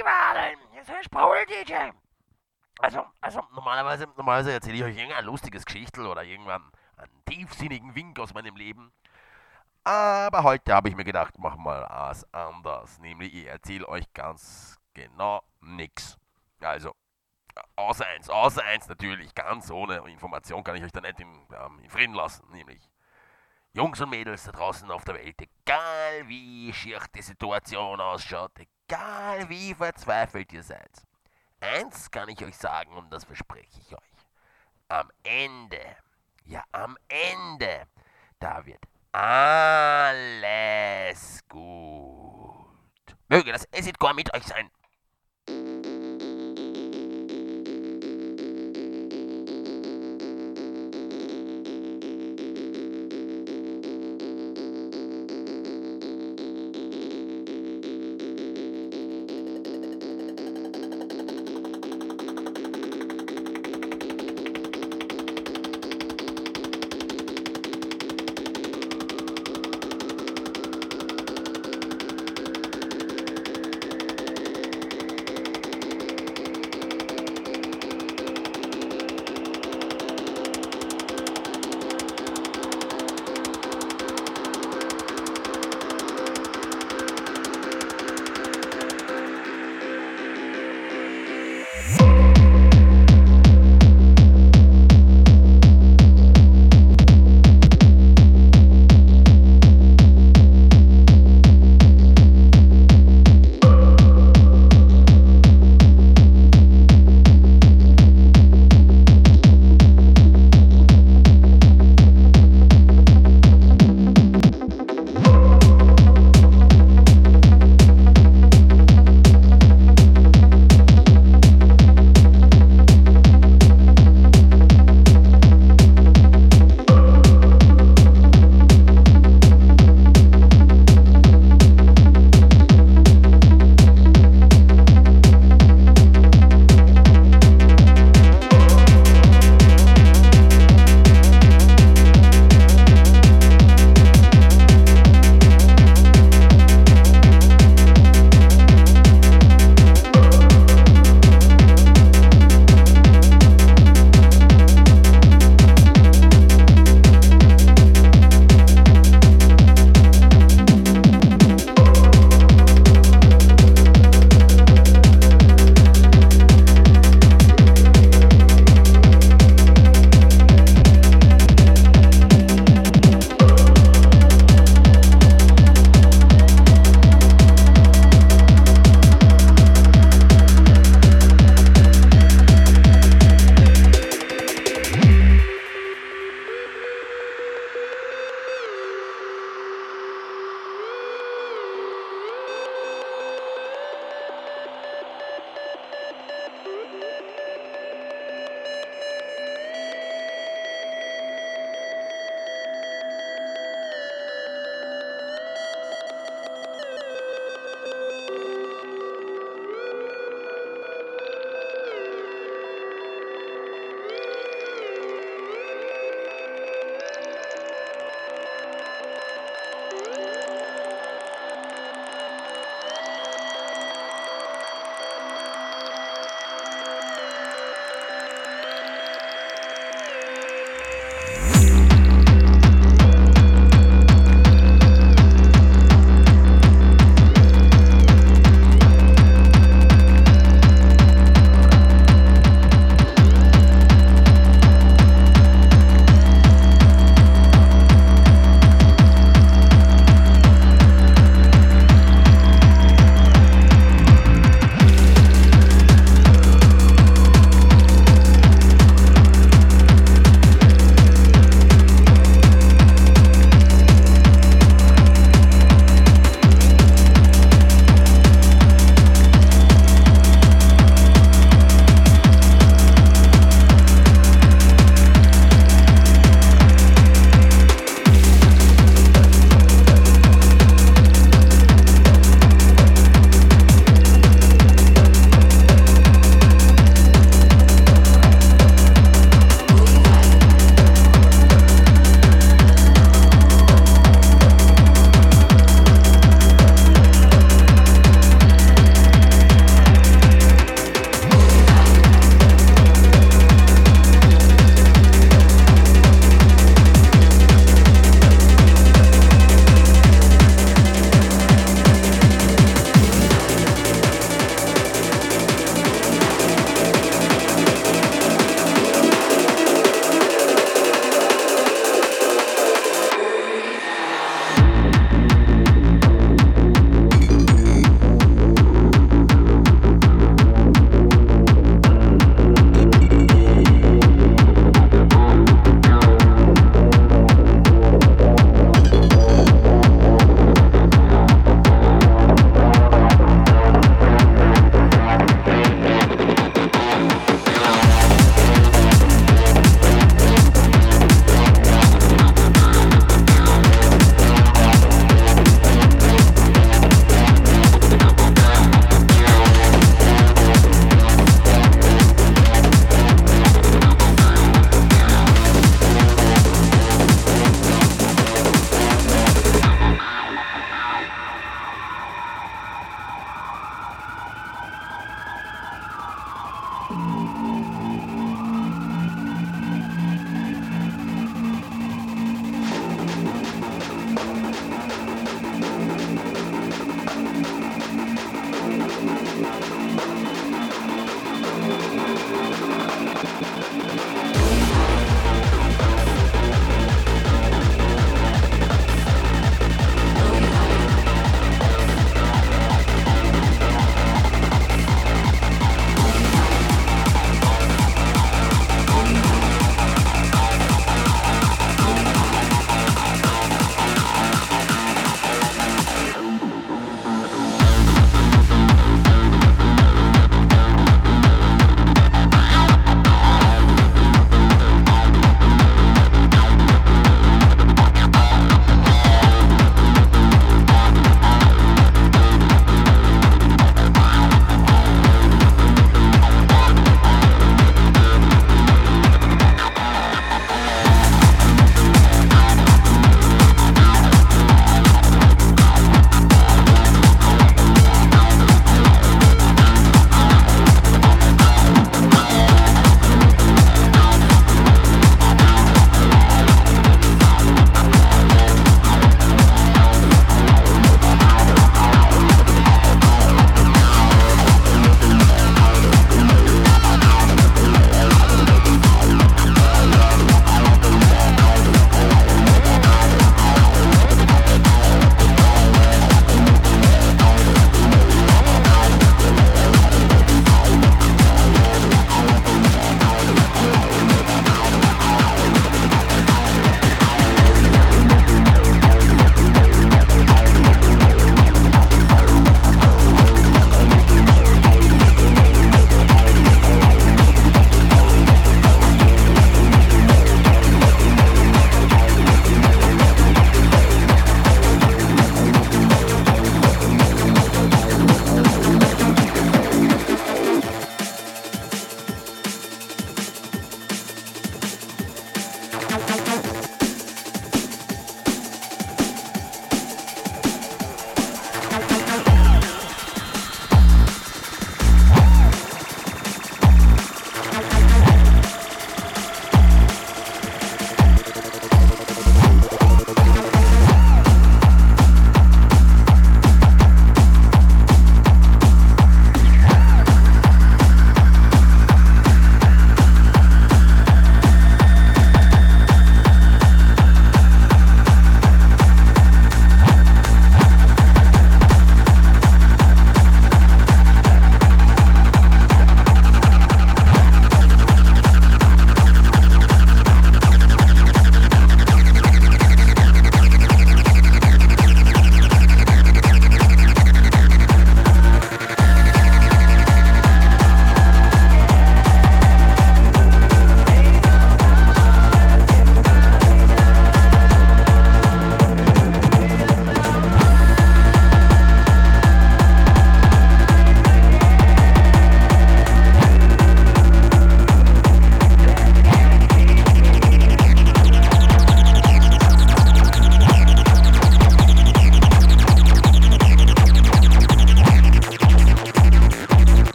Festivalen. Hier ist ein Sprudel-DJ. Also, also normalerweise, normalerweise erzähle ich euch irgendein lustiges Geschichtel oder irgendwann einen tiefsinnigen Wink aus meinem Leben. Aber heute habe ich mir gedacht, mach mal was anders. Nämlich, ich erzähle euch ganz genau nichts. Also, außer eins, außer eins natürlich, ganz ohne Information kann ich euch da nicht in, ähm, in Frieden lassen. Nämlich, Jungs und Mädels da draußen auf der Welt, egal wie schier die Situation ausschaut, egal wie verzweifelt ihr seid. Eins kann ich euch sagen und das verspreche ich euch. Am Ende, ja am Ende, da wird alles gut. Möge das Acid-Core mit euch sein.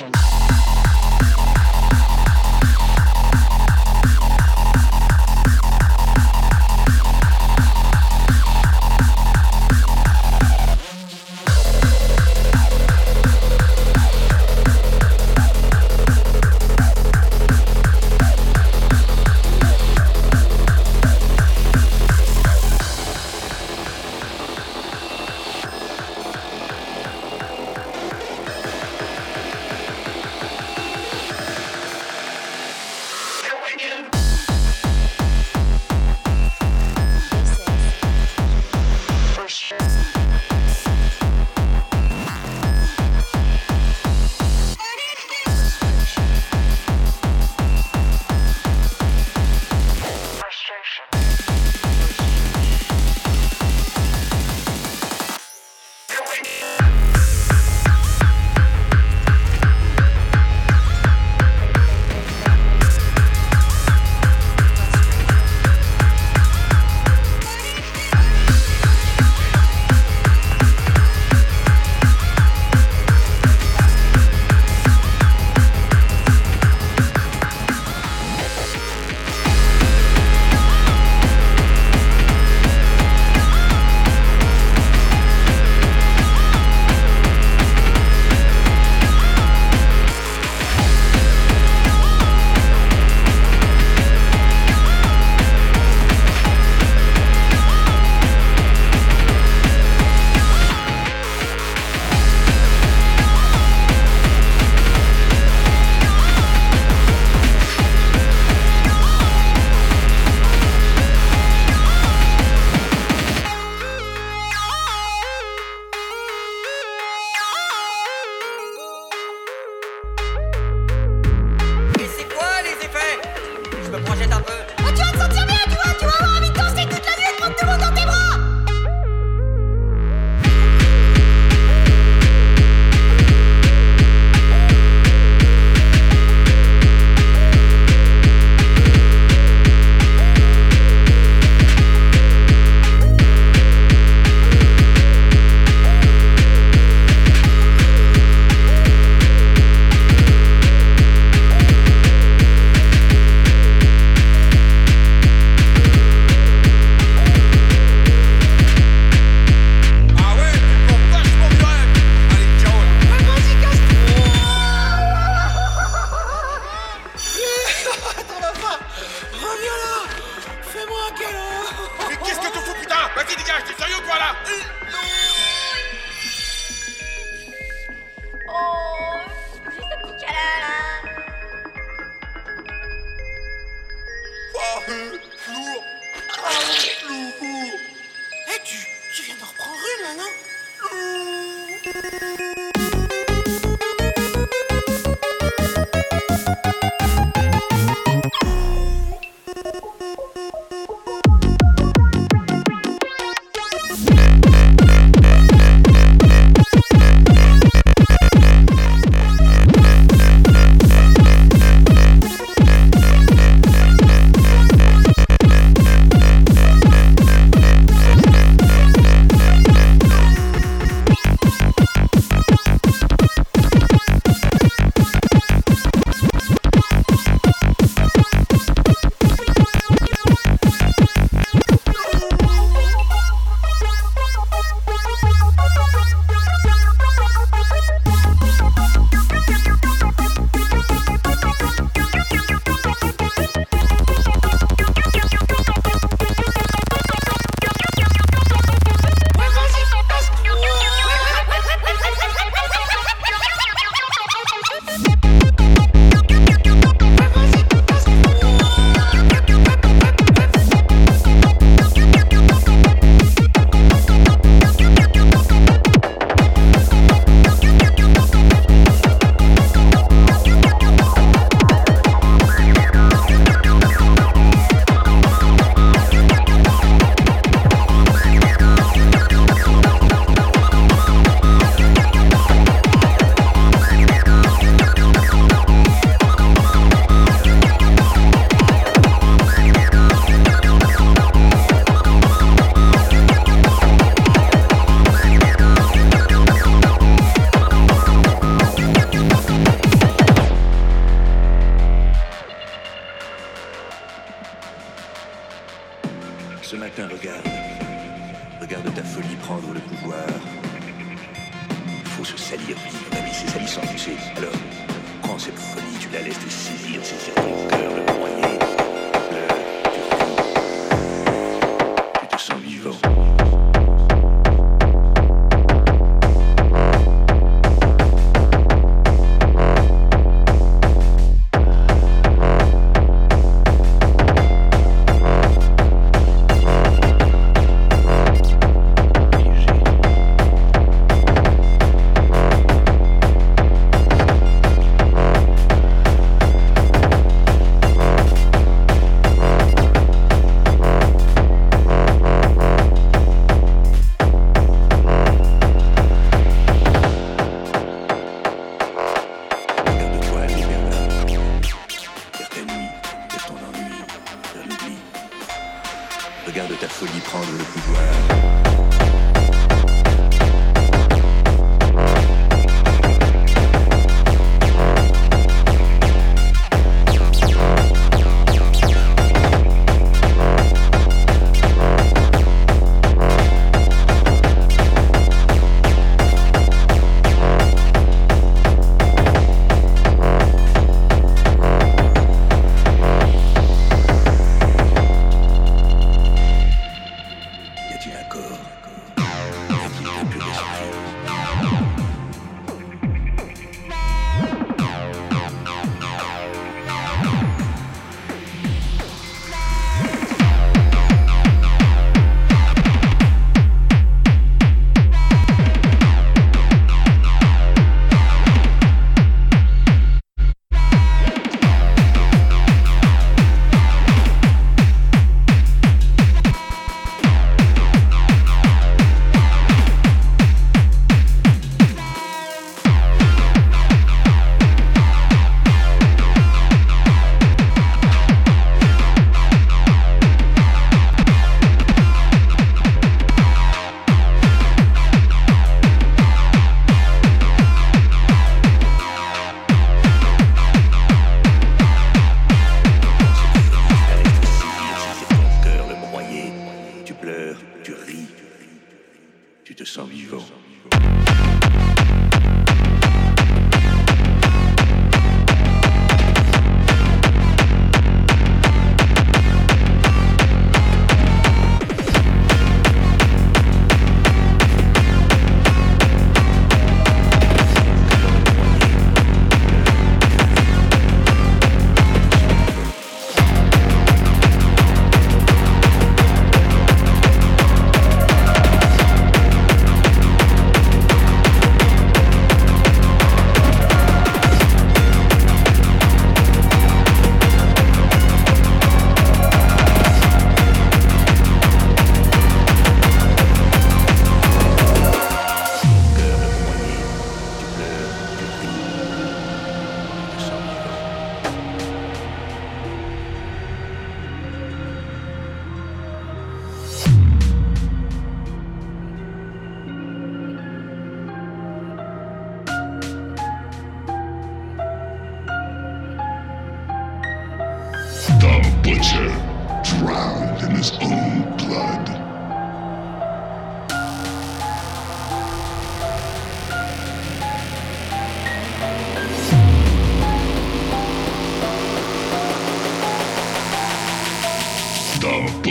Revolution.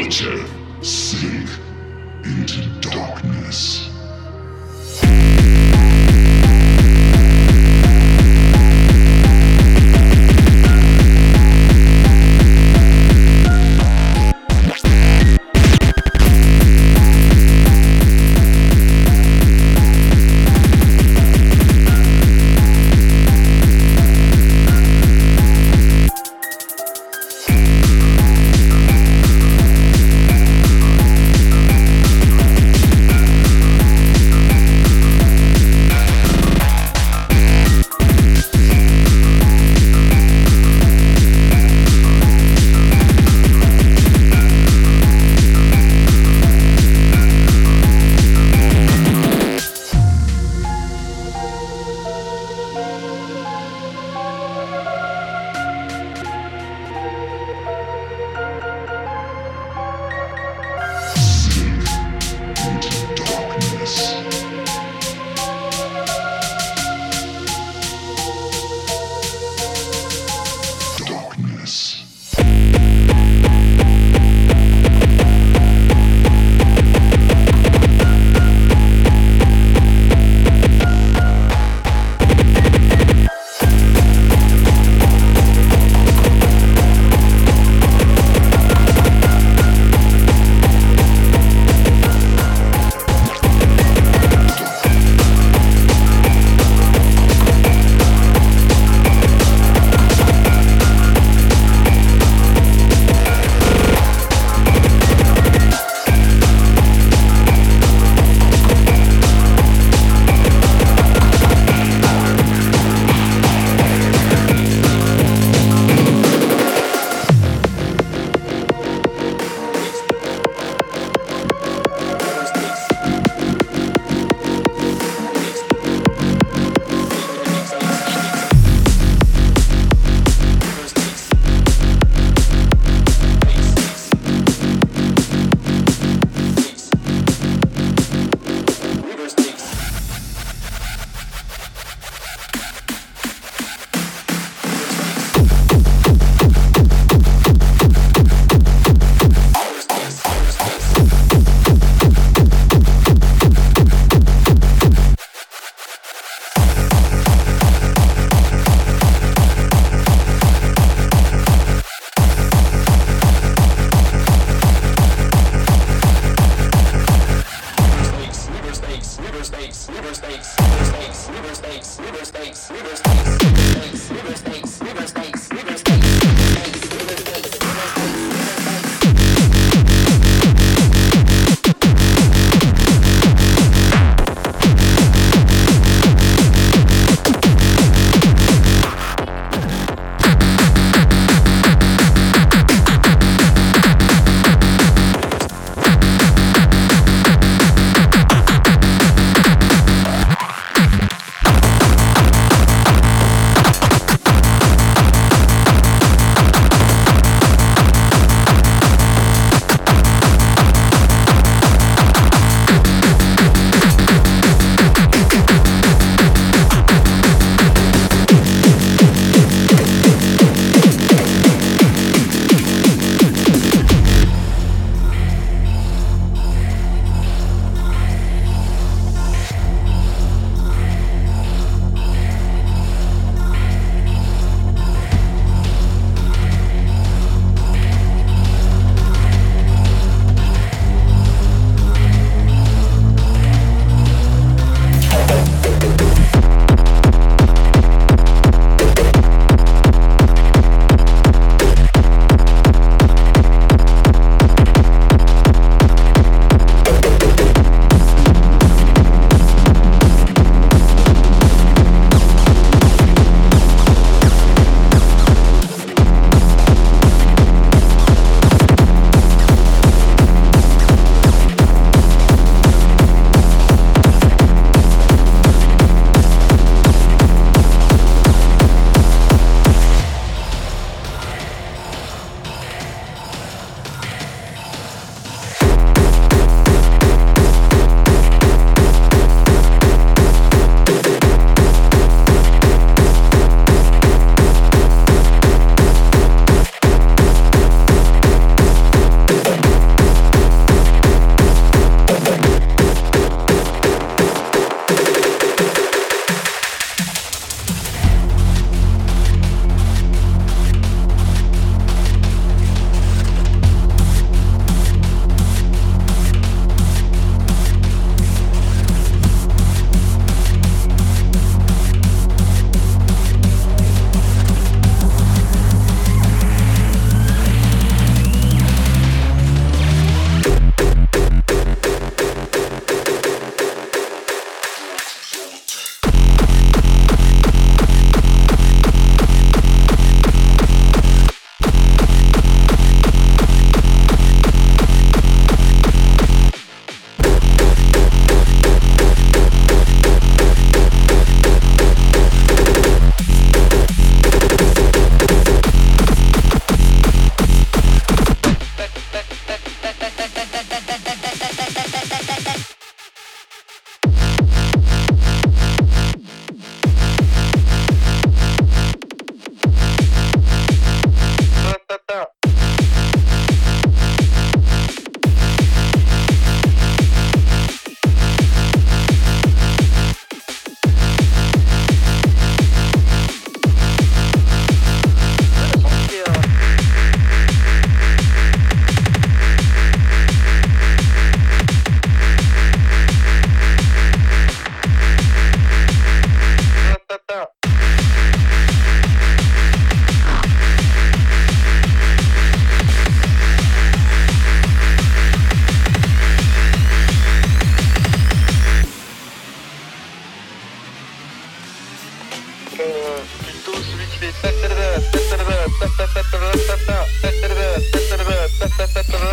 See.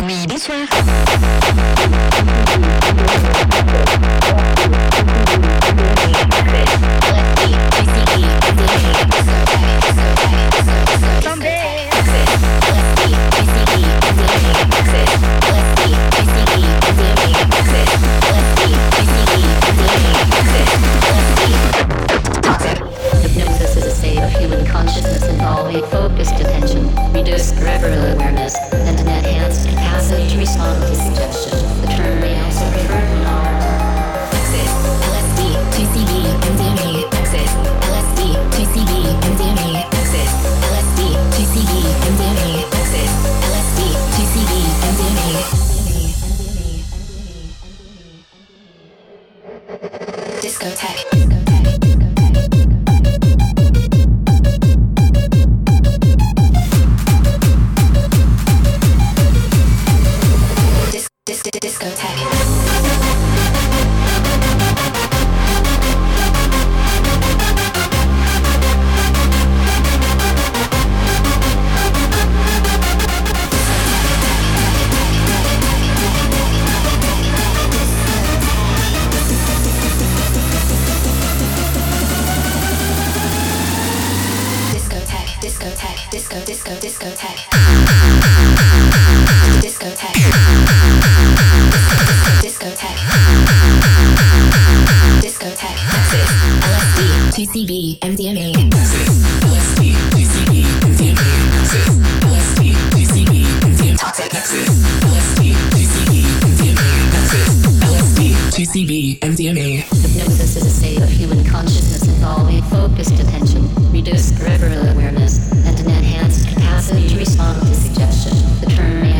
Bisous. CB, MDMA. Hypnosis is a state of human consciousness involving focused attention, reduced peripheral awareness, and an enhanced capacity to respond to suggestion. The term